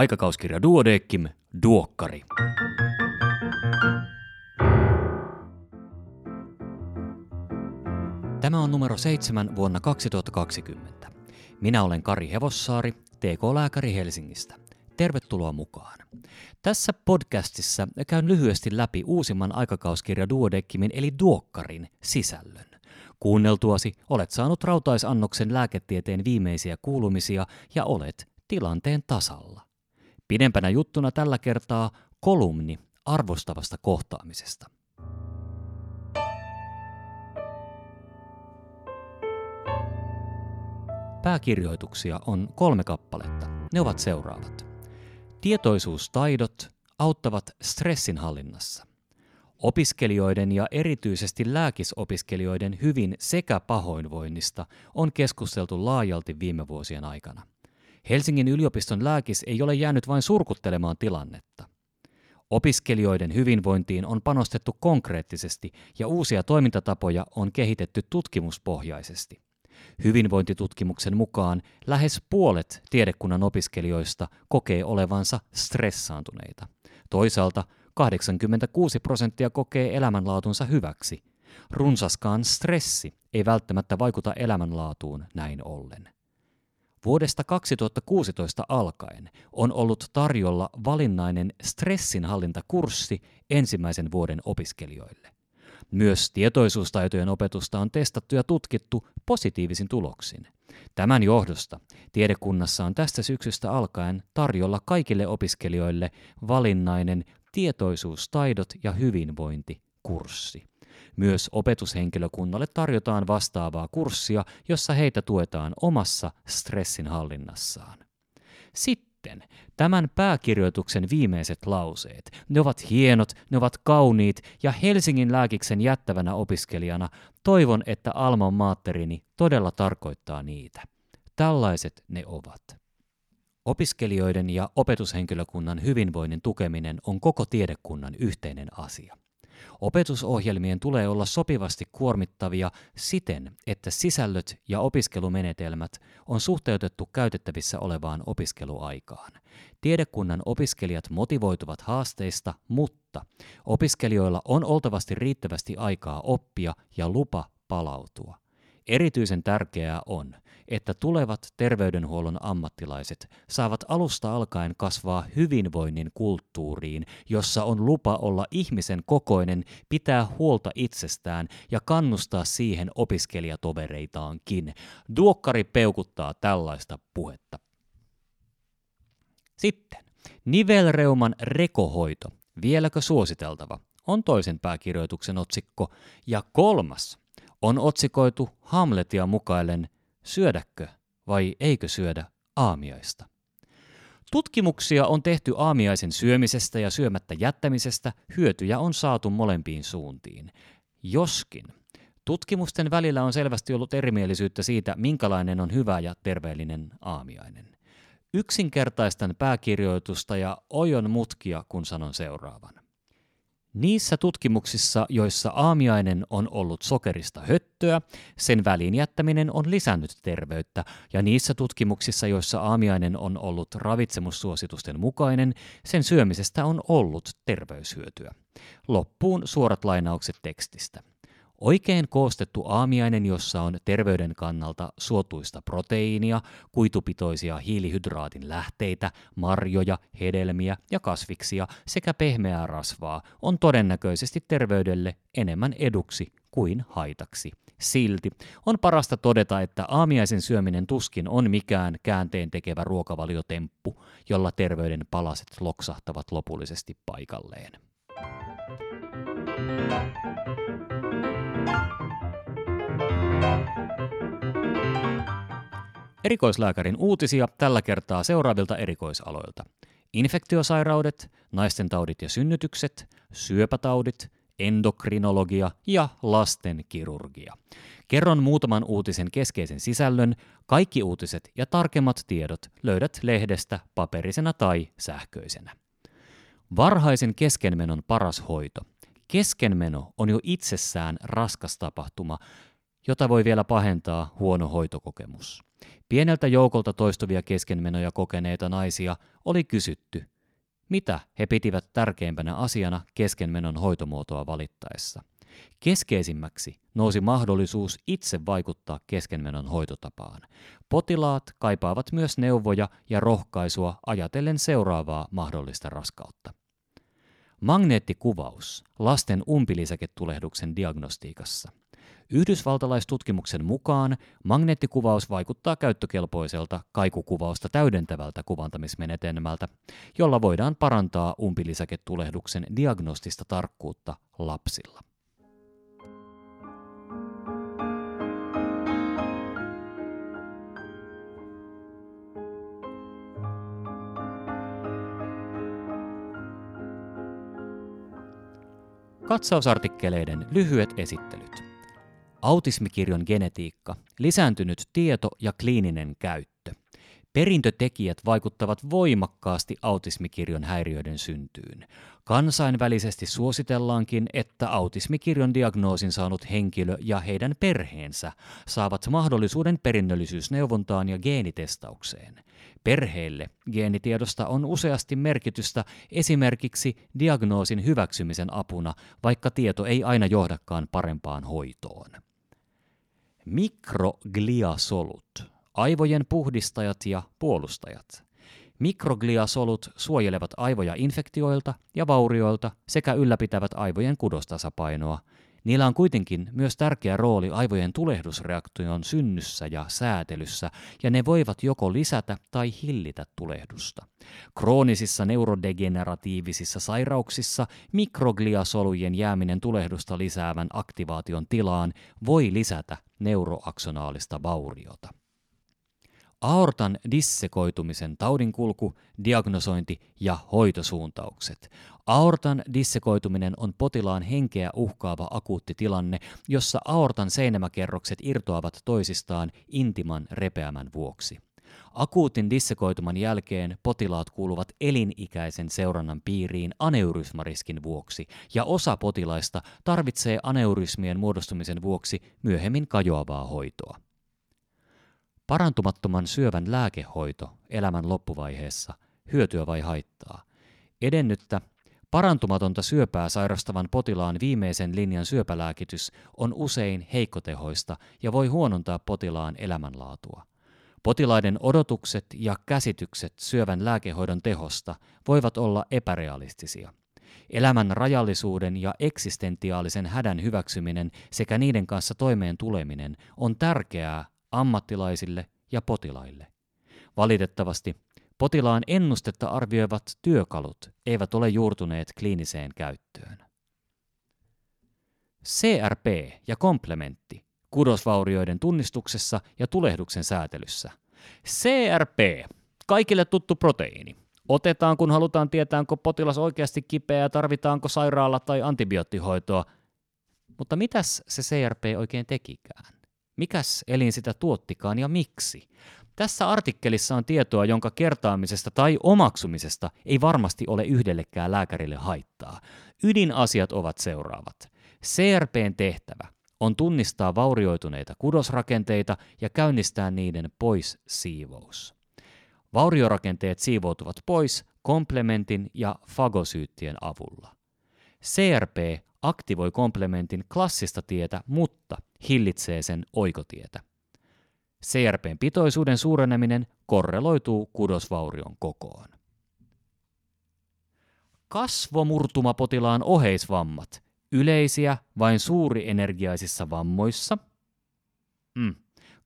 Aikakauskirja Duodeckim, Duokkari. Tämä on numero seitsemän vuonna 2020. Minä olen Kari Hevossaari, TK-lääkäri Helsingistä. Tervetuloa mukaan. Tässä podcastissa käyn lyhyesti läpi uusimman aikakauskirja Duodeckimin eli Duokkarin sisällön. Kuunneltuasi olet saanut rautaisannoksen lääketieteen viimeisiä kuulumisia ja olet tilanteen tasalla. Pidempänä juttuna tällä kertaa kolumni arvostavasta kohtaamisesta. Pääkirjoituksia on kolme kappaletta. Ne ovat seuraavat. Tietoisuustaidot auttavat stressinhallinnassa. Opiskelijoiden ja erityisesti lääkisopiskelijoiden hyvin sekä pahoinvoinnista on keskusteltu laajalti viime vuosien aikana. Helsingin yliopiston lääkis ei ole jäänyt vain surkuttelemaan tilannetta. Opiskelijoiden hyvinvointiin on panostettu konkreettisesti ja uusia toimintatapoja on kehitetty tutkimuspohjaisesti. Hyvinvointitutkimuksen mukaan lähes puolet tiedekunnan opiskelijoista kokee olevansa stressaantuneita. Toisaalta 86 prosenttia kokee elämänlaatunsa hyväksi. Runsaskaan stressi ei välttämättä vaikuta elämänlaatuun näin ollen. Vuodesta 2016 alkaen on ollut tarjolla valinnainen stressinhallintakurssi ensimmäisen vuoden opiskelijoille. Myös tietoisuustaitojen opetusta on testattu ja tutkittu positiivisin tuloksin. Tämän johdosta tiedekunnassa on tästä syksystä alkaen tarjolla kaikille opiskelijoille valinnainen tietoisuustaidot ja hyvinvointi kurssi. Myös opetushenkilökunnalle tarjotaan vastaavaa kurssia, jossa heitä tuetaan omassa stressinhallinnassaan. Sitten tämän pääkirjoituksen viimeiset lauseet. Ne ovat hienot, ne ovat kauniit ja Helsingin lääkiksen jättävänä opiskelijana toivon, että alman maatterini todella tarkoittaa niitä. Tällaiset ne ovat. Opiskelijoiden ja opetushenkilökunnan hyvinvoinnin tukeminen on koko tiedekunnan yhteinen asia. Opetusohjelmien tulee olla sopivasti kuormittavia siten, että sisällöt ja opiskelumenetelmät on suhteutettu käytettävissä olevaan opiskeluaikaan. Tiedekunnan opiskelijat motivoituvat haasteista, mutta opiskelijoilla on oltavasti riittävästi aikaa oppia ja lupa palautua. Erityisen tärkeää on, että tulevat terveydenhuollon ammattilaiset saavat alusta alkaen kasvaa hyvinvoinnin kulttuuriin, jossa on lupa olla ihmisen kokoinen, pitää huolta itsestään ja kannustaa siihen opiskelijatovereitaankin. Duokkari peukuttaa tällaista puhetta. Sitten, nivelreuman rekohoito, vieläkö suositeltava, on toisen pääkirjoituksen otsikko, ja kolmas on otsikoitu Hamletia mukaillen syödäkö vai eikö syödä aamiaista. Tutkimuksia on tehty aamiaisen syömisestä ja syömättä jättämisestä, hyötyjä on saatu molempiin suuntiin. Joskin tutkimusten välillä on selvästi ollut erimielisyyttä siitä, minkälainen on hyvä ja terveellinen aamiainen. Yksinkertaistan pääkirjoitusta ja ojon mutkia, kun sanon seuraavan. Niissä tutkimuksissa, joissa aamiainen on ollut sokerista höttöä, sen väliin jättäminen on lisännyt terveyttä, ja niissä tutkimuksissa, joissa aamiainen on ollut ravitsemussuositusten mukainen, sen syömisestä on ollut terveyshyötyä. Loppuun suorat lainaukset tekstistä. Oikein koostettu aamiainen, jossa on terveyden kannalta suotuista proteiinia, kuitupitoisia hiilihydraatin lähteitä, marjoja, hedelmiä ja kasviksia sekä pehmeää rasvaa, on todennäköisesti terveydelle enemmän eduksi kuin haitaksi. Silti on parasta todeta, että aamiaisen syöminen tuskin on mikään käänteen tekevä ruokavaliotemppu, jolla terveyden palaset loksahtavat lopullisesti paikalleen. Erikoislääkärin uutisia tällä kertaa seuraavilta erikoisaloilta. Infektiosairaudet, naisten taudit ja synnytykset, syöpätaudit, endokrinologia ja lastenkirurgia. Kerron muutaman uutisen keskeisen sisällön. Kaikki uutiset ja tarkemmat tiedot löydät lehdestä paperisena tai sähköisenä. Varhaisen keskenmenon paras hoito. Keskenmeno on jo itsessään raskas tapahtuma, jota voi vielä pahentaa huono hoitokokemus. Pieneltä joukolta toistuvia keskenmenoja kokeneita naisia oli kysytty, mitä he pitivät tärkeimpänä asiana keskenmenon hoitomuotoa valittaessa. Keskeisimmäksi nousi mahdollisuus itse vaikuttaa keskenmenon hoitotapaan. Potilaat kaipaavat myös neuvoja ja rohkaisua ajatellen seuraavaa mahdollista raskautta. Magneettikuvaus lasten umpilisäketulehduksen diagnostiikassa. Yhdysvaltalaistutkimuksen mukaan magneettikuvaus vaikuttaa käyttökelpoiselta kaikukuvausta täydentävältä kuvantamismenetelmältä, jolla voidaan parantaa umpilisäketulehduksen diagnostista tarkkuutta lapsilla. Katsausartikkeleiden lyhyet esittelyt. Autismikirjon genetiikka, lisääntynyt tieto ja kliininen käyttö. Perintötekijät vaikuttavat voimakkaasti autismikirjon häiriöiden syntyyn. Kansainvälisesti suositellaankin, että autismikirjon diagnoosin saanut henkilö ja heidän perheensä saavat mahdollisuuden perinnöllisyysneuvontaan ja geenitestaukseen. Perheelle geenitiedosta on useasti merkitystä esimerkiksi diagnoosin hyväksymisen apuna, vaikka tieto ei aina johdakaan parempaan hoitoon. Mikrogliasolut, aivojen puhdistajat ja puolustajat. Mikrogliasolut suojelevat aivoja infektioilta ja vaurioilta sekä ylläpitävät aivojen kudostasapainoa – Niillä on kuitenkin myös tärkeä rooli aivojen tulehdusreaktion synnyssä ja säätelyssä, ja ne voivat joko lisätä tai hillitä tulehdusta. Kroonisissa neurodegeneratiivisissa sairauksissa mikrogliasolujen jääminen tulehdusta lisäävän aktivaation tilaan voi lisätä neuroaksonaalista vauriota. Aortan dissekoitumisen taudinkulku, diagnosointi ja hoitosuuntaukset. Aortan dissekoituminen on potilaan henkeä uhkaava akuutti tilanne, jossa aortan seinämäkerrokset irtoavat toisistaan intiman repeämän vuoksi. Akuutin dissekoituman jälkeen potilaat kuuluvat elinikäisen seurannan piiriin aneurysmariskin vuoksi, ja osa potilaista tarvitsee aneurysmien muodostumisen vuoksi myöhemmin kajoavaa hoitoa. Parantumattoman syövän lääkehoito elämän loppuvaiheessa, hyötyä vai haittaa? Edennyttä, parantumatonta syöpää sairastavan potilaan viimeisen linjan syöpälääkitys on usein heikkotehoista ja voi huonontaa potilaan elämänlaatua. Potilaiden odotukset ja käsitykset syövän lääkehoidon tehosta voivat olla epärealistisia. Elämän rajallisuuden ja eksistentiaalisen hädän hyväksyminen sekä niiden kanssa toimeen tuleminen on tärkeää ammattilaisille ja potilaille. Valitettavasti potilaan ennustetta arvioivat työkalut eivät ole juurtuneet kliiniseen käyttöön. CRP ja komplementti kudosvaurioiden tunnistuksessa ja tulehduksen säätelyssä. CRP, kaikille tuttu proteiini. Otetaan, kun halutaan tietää, onko potilas oikeasti kipeä ja tarvitaanko sairaala- tai antibioottihoitoa. Mutta mitäs se CRP oikein tekikään? Mikäs elin sitä tuottikaan ja miksi? Tässä artikkelissa on tietoa, jonka kertaamisesta tai omaksumisesta ei varmasti ole yhdellekään lääkärille haittaa. Ydinasiat ovat seuraavat. CRPn tehtävä on tunnistaa vaurioituneita kudosrakenteita ja käynnistää niiden pois siivous. Vauriorakenteet siivoutuvat pois komplementin ja fagosyyttien avulla. CRP aktivoi komplementin klassista tietä, mutta hillitsee sen oikotietä. CRPn pitoisuuden suureneminen korreloituu kudosvaurion kokoon. Kasvomurtumapotilaan oheisvammat, yleisiä vain suurienergiaisissa vammoissa. Mm.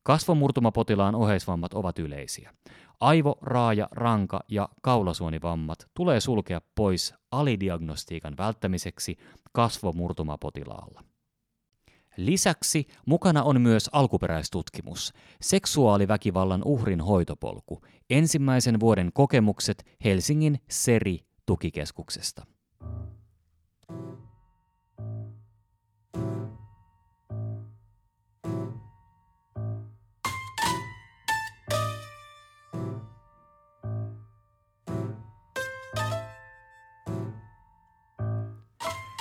Kasvomurtumapotilaan oheisvammat ovat yleisiä. Aivo, raaja, ranka ja kaulasuonivammat tulee sulkea pois alidiagnostiikan välttämiseksi kasvomurtumapotilaalla. Lisäksi mukana on myös alkuperäistutkimus, seksuaaliväkivallan uhrin hoitopolku, ensimmäisen vuoden kokemukset Helsingin SERI-tukikeskuksesta.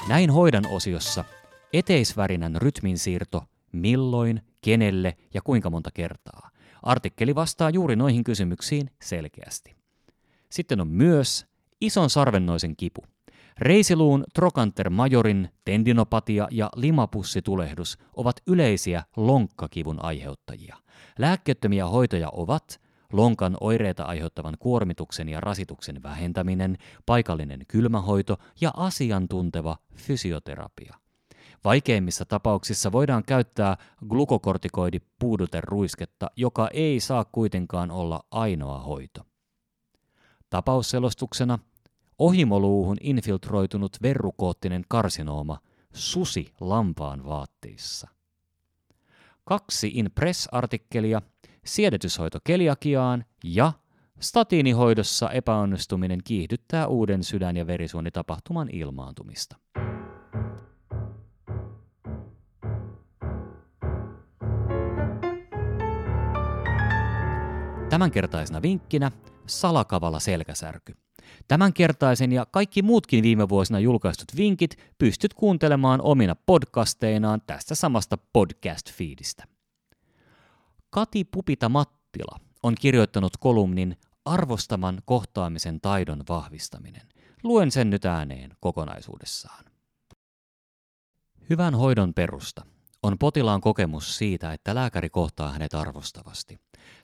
Näin hoidan osiossa eteisvärinän rytminsiirto, milloin, kenelle ja kuinka monta kertaa. Artikkeli vastaa juuri noihin kysymyksiin selkeästi. Sitten on myös ison sarvennoisen kipu. Reisiluun Trochanter majorin tendinopatia ja limapussitulehdus ovat yleisiä lonkkakivun aiheuttajia. Lääkkeettömiä hoitoja ovat lonkan oireita aiheuttavan kuormituksen ja rasituksen vähentäminen, paikallinen kylmähoito ja asiantunteva fysioterapia. Vaikeimmissa tapauksissa voidaan käyttää glukokortikoidipuuduteruisketta, joka ei saa kuitenkaan olla ainoa hoito. Tapausselostuksena ohimoluuhun infiltroitunut verrukoottinen karsinooma susi lampaan vaatteissa. Kaksi in siedetyshoito keliakiaan ja statiinihoidossa epäonnistuminen kiihdyttää uuden sydän- ja verisuonitapahtuman ilmaantumista. Tämänkertaisena vinkkinä salakavala selkäsärky. Tämänkertaisen ja kaikki muutkin viime vuosina julkaistut vinkit pystyt kuuntelemaan omina podcasteinaan tästä samasta podcast-fiidistä. Kati Pupita Mattila on kirjoittanut kolumnin Arvostaman kohtaamisen taidon vahvistaminen. Luen sen nyt ääneen kokonaisuudessaan. Hyvän hoidon perusta on potilaan kokemus siitä, että lääkäri kohtaa hänet arvostavasti.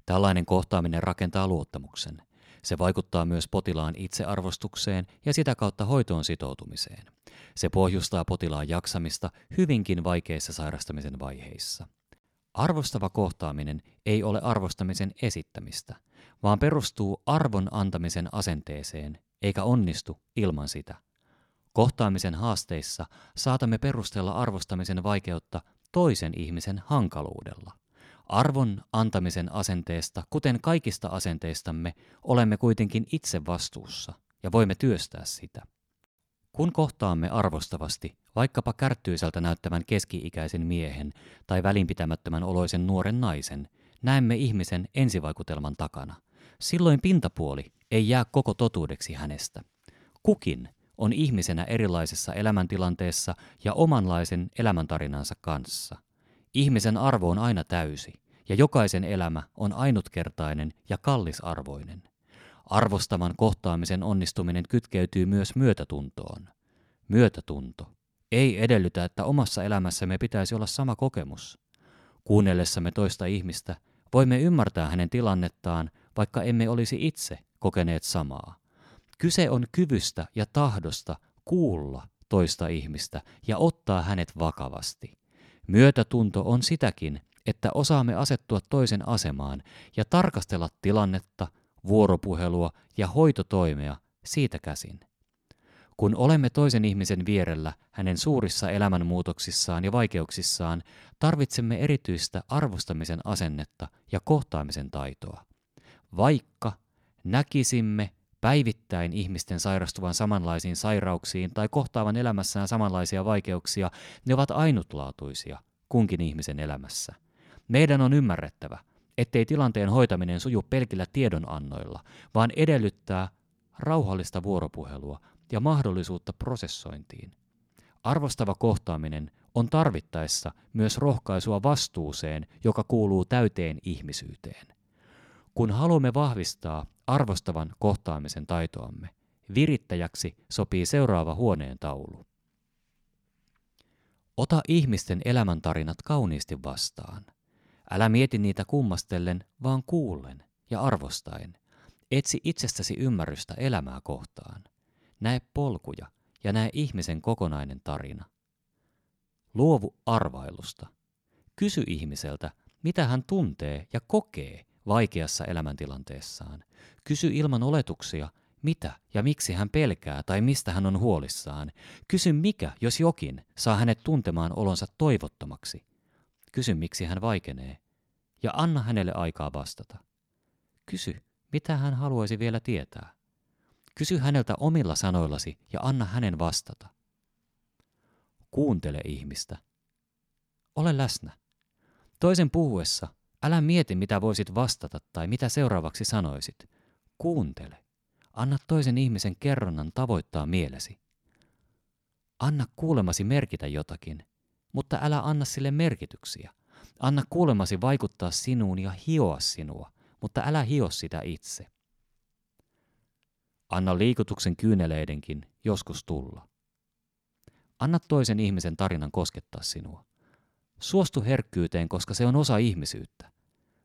Tällainen kohtaaminen rakentaa luottamuksen. Se vaikuttaa myös potilaan itsearvostukseen ja sitä kautta hoitoon sitoutumiseen. Se pohjustaa potilaan jaksamista hyvinkin vaikeissa sairastamisen vaiheissa. Arvostava kohtaaminen ei ole arvostamisen esittämistä, vaan perustuu arvon antamisen asenteeseen, eikä onnistu ilman sitä. Kohtaamisen haasteissa saatamme perustella arvostamisen vaikeutta toisen ihmisen hankaluudella. Arvon antamisen asenteesta, kuten kaikista asenteistamme, olemme kuitenkin itse vastuussa ja voimme työstää sitä. Kun kohtaamme arvostavasti vaikkapa kärttyisältä näyttävän keski-ikäisen miehen tai välinpitämättömän oloisen nuoren naisen, näemme ihmisen ensivaikutelman takana. Silloin pintapuoli ei jää koko totuudeksi hänestä. Kukin on ihmisenä erilaisessa elämäntilanteessa ja omanlaisen elämäntarinansa kanssa. Ihmisen arvo on aina täysi, ja jokaisen elämä on ainutkertainen ja kallisarvoinen. Arvostavan kohtaamisen onnistuminen kytkeytyy myös myötätuntoon. Myötätunto ei edellytä, että omassa elämässämme pitäisi olla sama kokemus. Kuunnellessamme toista ihmistä voimme ymmärtää hänen tilannettaan, vaikka emme olisi itse kokeneet samaa. Kyse on kyvystä ja tahdosta kuulla toista ihmistä ja ottaa hänet vakavasti. Myötätunto on sitäkin, että osaamme asettua toisen asemaan ja tarkastella tilannetta, vuoropuhelua ja hoitotoimea siitä käsin. Kun olemme toisen ihmisen vierellä hänen suurissa elämänmuutoksissaan ja vaikeuksissaan, tarvitsemme erityistä arvostamisen asennetta ja kohtaamisen taitoa. Vaikka näkisimme päivittäin ihmisten sairastuvan samanlaisiin sairauksiin tai kohtaavan elämässään samanlaisia vaikeuksia, ne ovat ainutlaatuisia kunkin ihmisen elämässä. Meidän on ymmärrettävä, ettei tilanteen hoitaminen suju pelkillä tiedonannoilla, vaan edellyttää rauhallista vuoropuhelua ja mahdollisuutta prosessointiin. Arvostava kohtaaminen on tarvittaessa myös rohkaisua vastuuseen, joka kuuluu täyteen ihmisyyteen. Kun haluamme vahvistaa arvostavan kohtaamisen taitoamme, virittäjäksi sopii seuraava huoneen taulu. Ota ihmisten elämäntarinat kauniisti vastaan. Älä mieti niitä kummastellen, vaan kuullen ja arvostaen. Etsi itsestäsi ymmärrystä elämää kohtaan. Näe polkuja ja näe ihmisen kokonainen tarina. Luovu arvailusta. Kysy ihmiseltä, mitä hän tuntee ja kokee vaikeassa elämäntilanteessaan. Kysy ilman oletuksia, mitä ja miksi hän pelkää tai mistä hän on huolissaan. Kysy mikä, jos jokin, saa hänet tuntemaan olonsa toivottomaksi. Kysy miksi hän vaikenee ja anna hänelle aikaa vastata. Kysy, mitä hän haluaisi vielä tietää. Kysy häneltä omilla sanoillasi ja anna hänen vastata. Kuuntele ihmistä. Ole läsnä. Toisen puhuessa älä mieti, mitä voisit vastata tai mitä seuraavaksi sanoisit. Kuuntele. Anna toisen ihmisen kerronnan tavoittaa mielesi. Anna kuulemasi merkitä jotakin, mutta älä anna sille merkityksiä. Anna kuulemasi vaikuttaa sinuun ja hioa sinua, mutta älä hio sitä itse. Anna liikutuksen kyyneleidenkin joskus tulla. Anna toisen ihmisen tarinan koskettaa sinua. Suostu herkkyyteen, koska se on osa ihmisyyttä.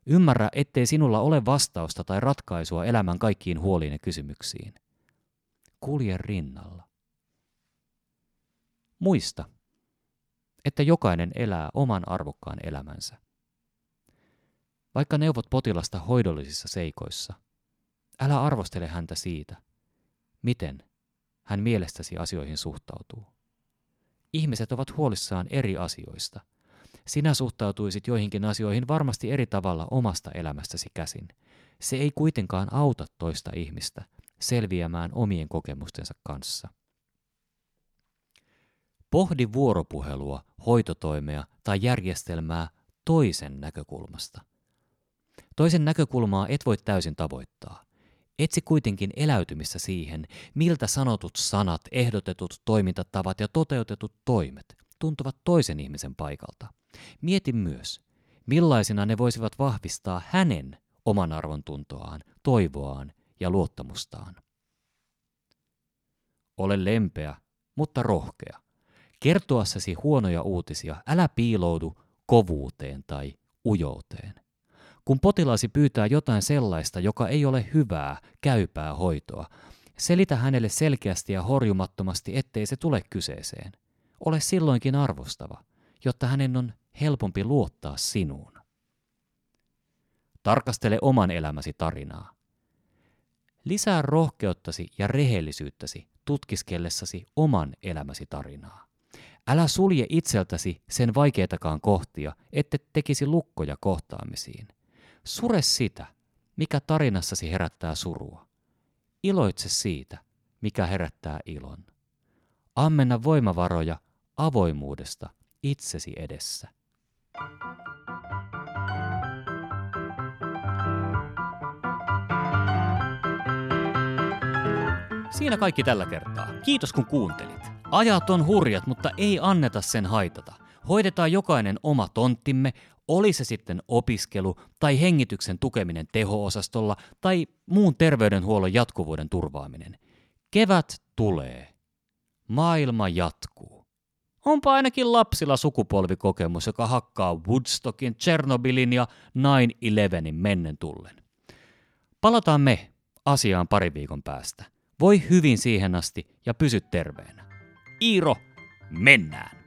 Ymmärrä, ettei sinulla ole vastausta tai ratkaisua elämän kaikkiin huoliin ja kysymyksiin. Kulje rinnalla. Muista, että jokainen elää oman arvokkaan elämänsä. Vaikka neuvot potilasta hoidollisissa seikoissa, älä arvostele häntä siitä, miten hän mielestäsi asioihin suhtautuu. Ihmiset ovat huolissaan eri asioista. Sinä suhtautuisit joihinkin asioihin varmasti eri tavalla omasta elämästäsi käsin. Se ei kuitenkaan auta toista ihmistä selviämään omien kokemustensa kanssa. Pohdi vuoropuhelua, hoitotoimea tai järjestelmää toisen näkökulmasta. Toisen näkökulmaa et voi täysin tavoittaa. Etsi kuitenkin eläytymistä siihen, miltä sanotut sanat, ehdotetut toimintatavat ja toteutetut toimet tuntuvat toisen ihmisen paikalta. Mieti myös, millaisina ne voisivat vahvistaa hänen oman arvon tuntoaan, toivoaan ja luottamustaan. Ole lempeä, mutta rohkea. Kertoassasi huonoja uutisia älä piiloudu kovuuteen tai ujouteen. Kun potilaasi pyytää jotain sellaista, joka ei ole hyvää, käypää hoitoa, selitä hänelle selkeästi ja horjumattomasti, ettei se tule kyseeseen. Ole silloinkin arvostava, jotta hänen on helpompi luottaa sinuun. Tarkastele oman elämäsi tarinaa. Lisää rohkeuttasi ja rehellisyyttäsi tutkiskellessasi oman elämäsi tarinaa. Älä sulje itseltäsi sen vaikeitakaan kohtia, ette tekisi lukkoja kohtaamisiin. Sure sitä, mikä tarinassasi herättää surua. Iloitse siitä, mikä herättää ilon. Ammenna voimavaroja avoimuudesta itsesi edessä. Siinä kaikki tällä kertaa. Kiitos kun kuuntelit. Ajat on hurjat, mutta ei anneta sen haitata. Hoidetaan jokainen oma tonttimme, oli se sitten opiskelu tai hengityksen tukeminen teho-osastolla tai muun terveydenhuollon jatkuvuuden turvaaminen. Kevät tulee. Maailma jatkuu. Onpa ainakin lapsilla sukupolvikokemus, joka hakkaa Woodstockin, Chernobylin ja 9-11 mennen tullen. Palataan me asiaan pari viikon päästä. Voi hyvin siihen asti ja pysy terveenä. Iiro, mennään!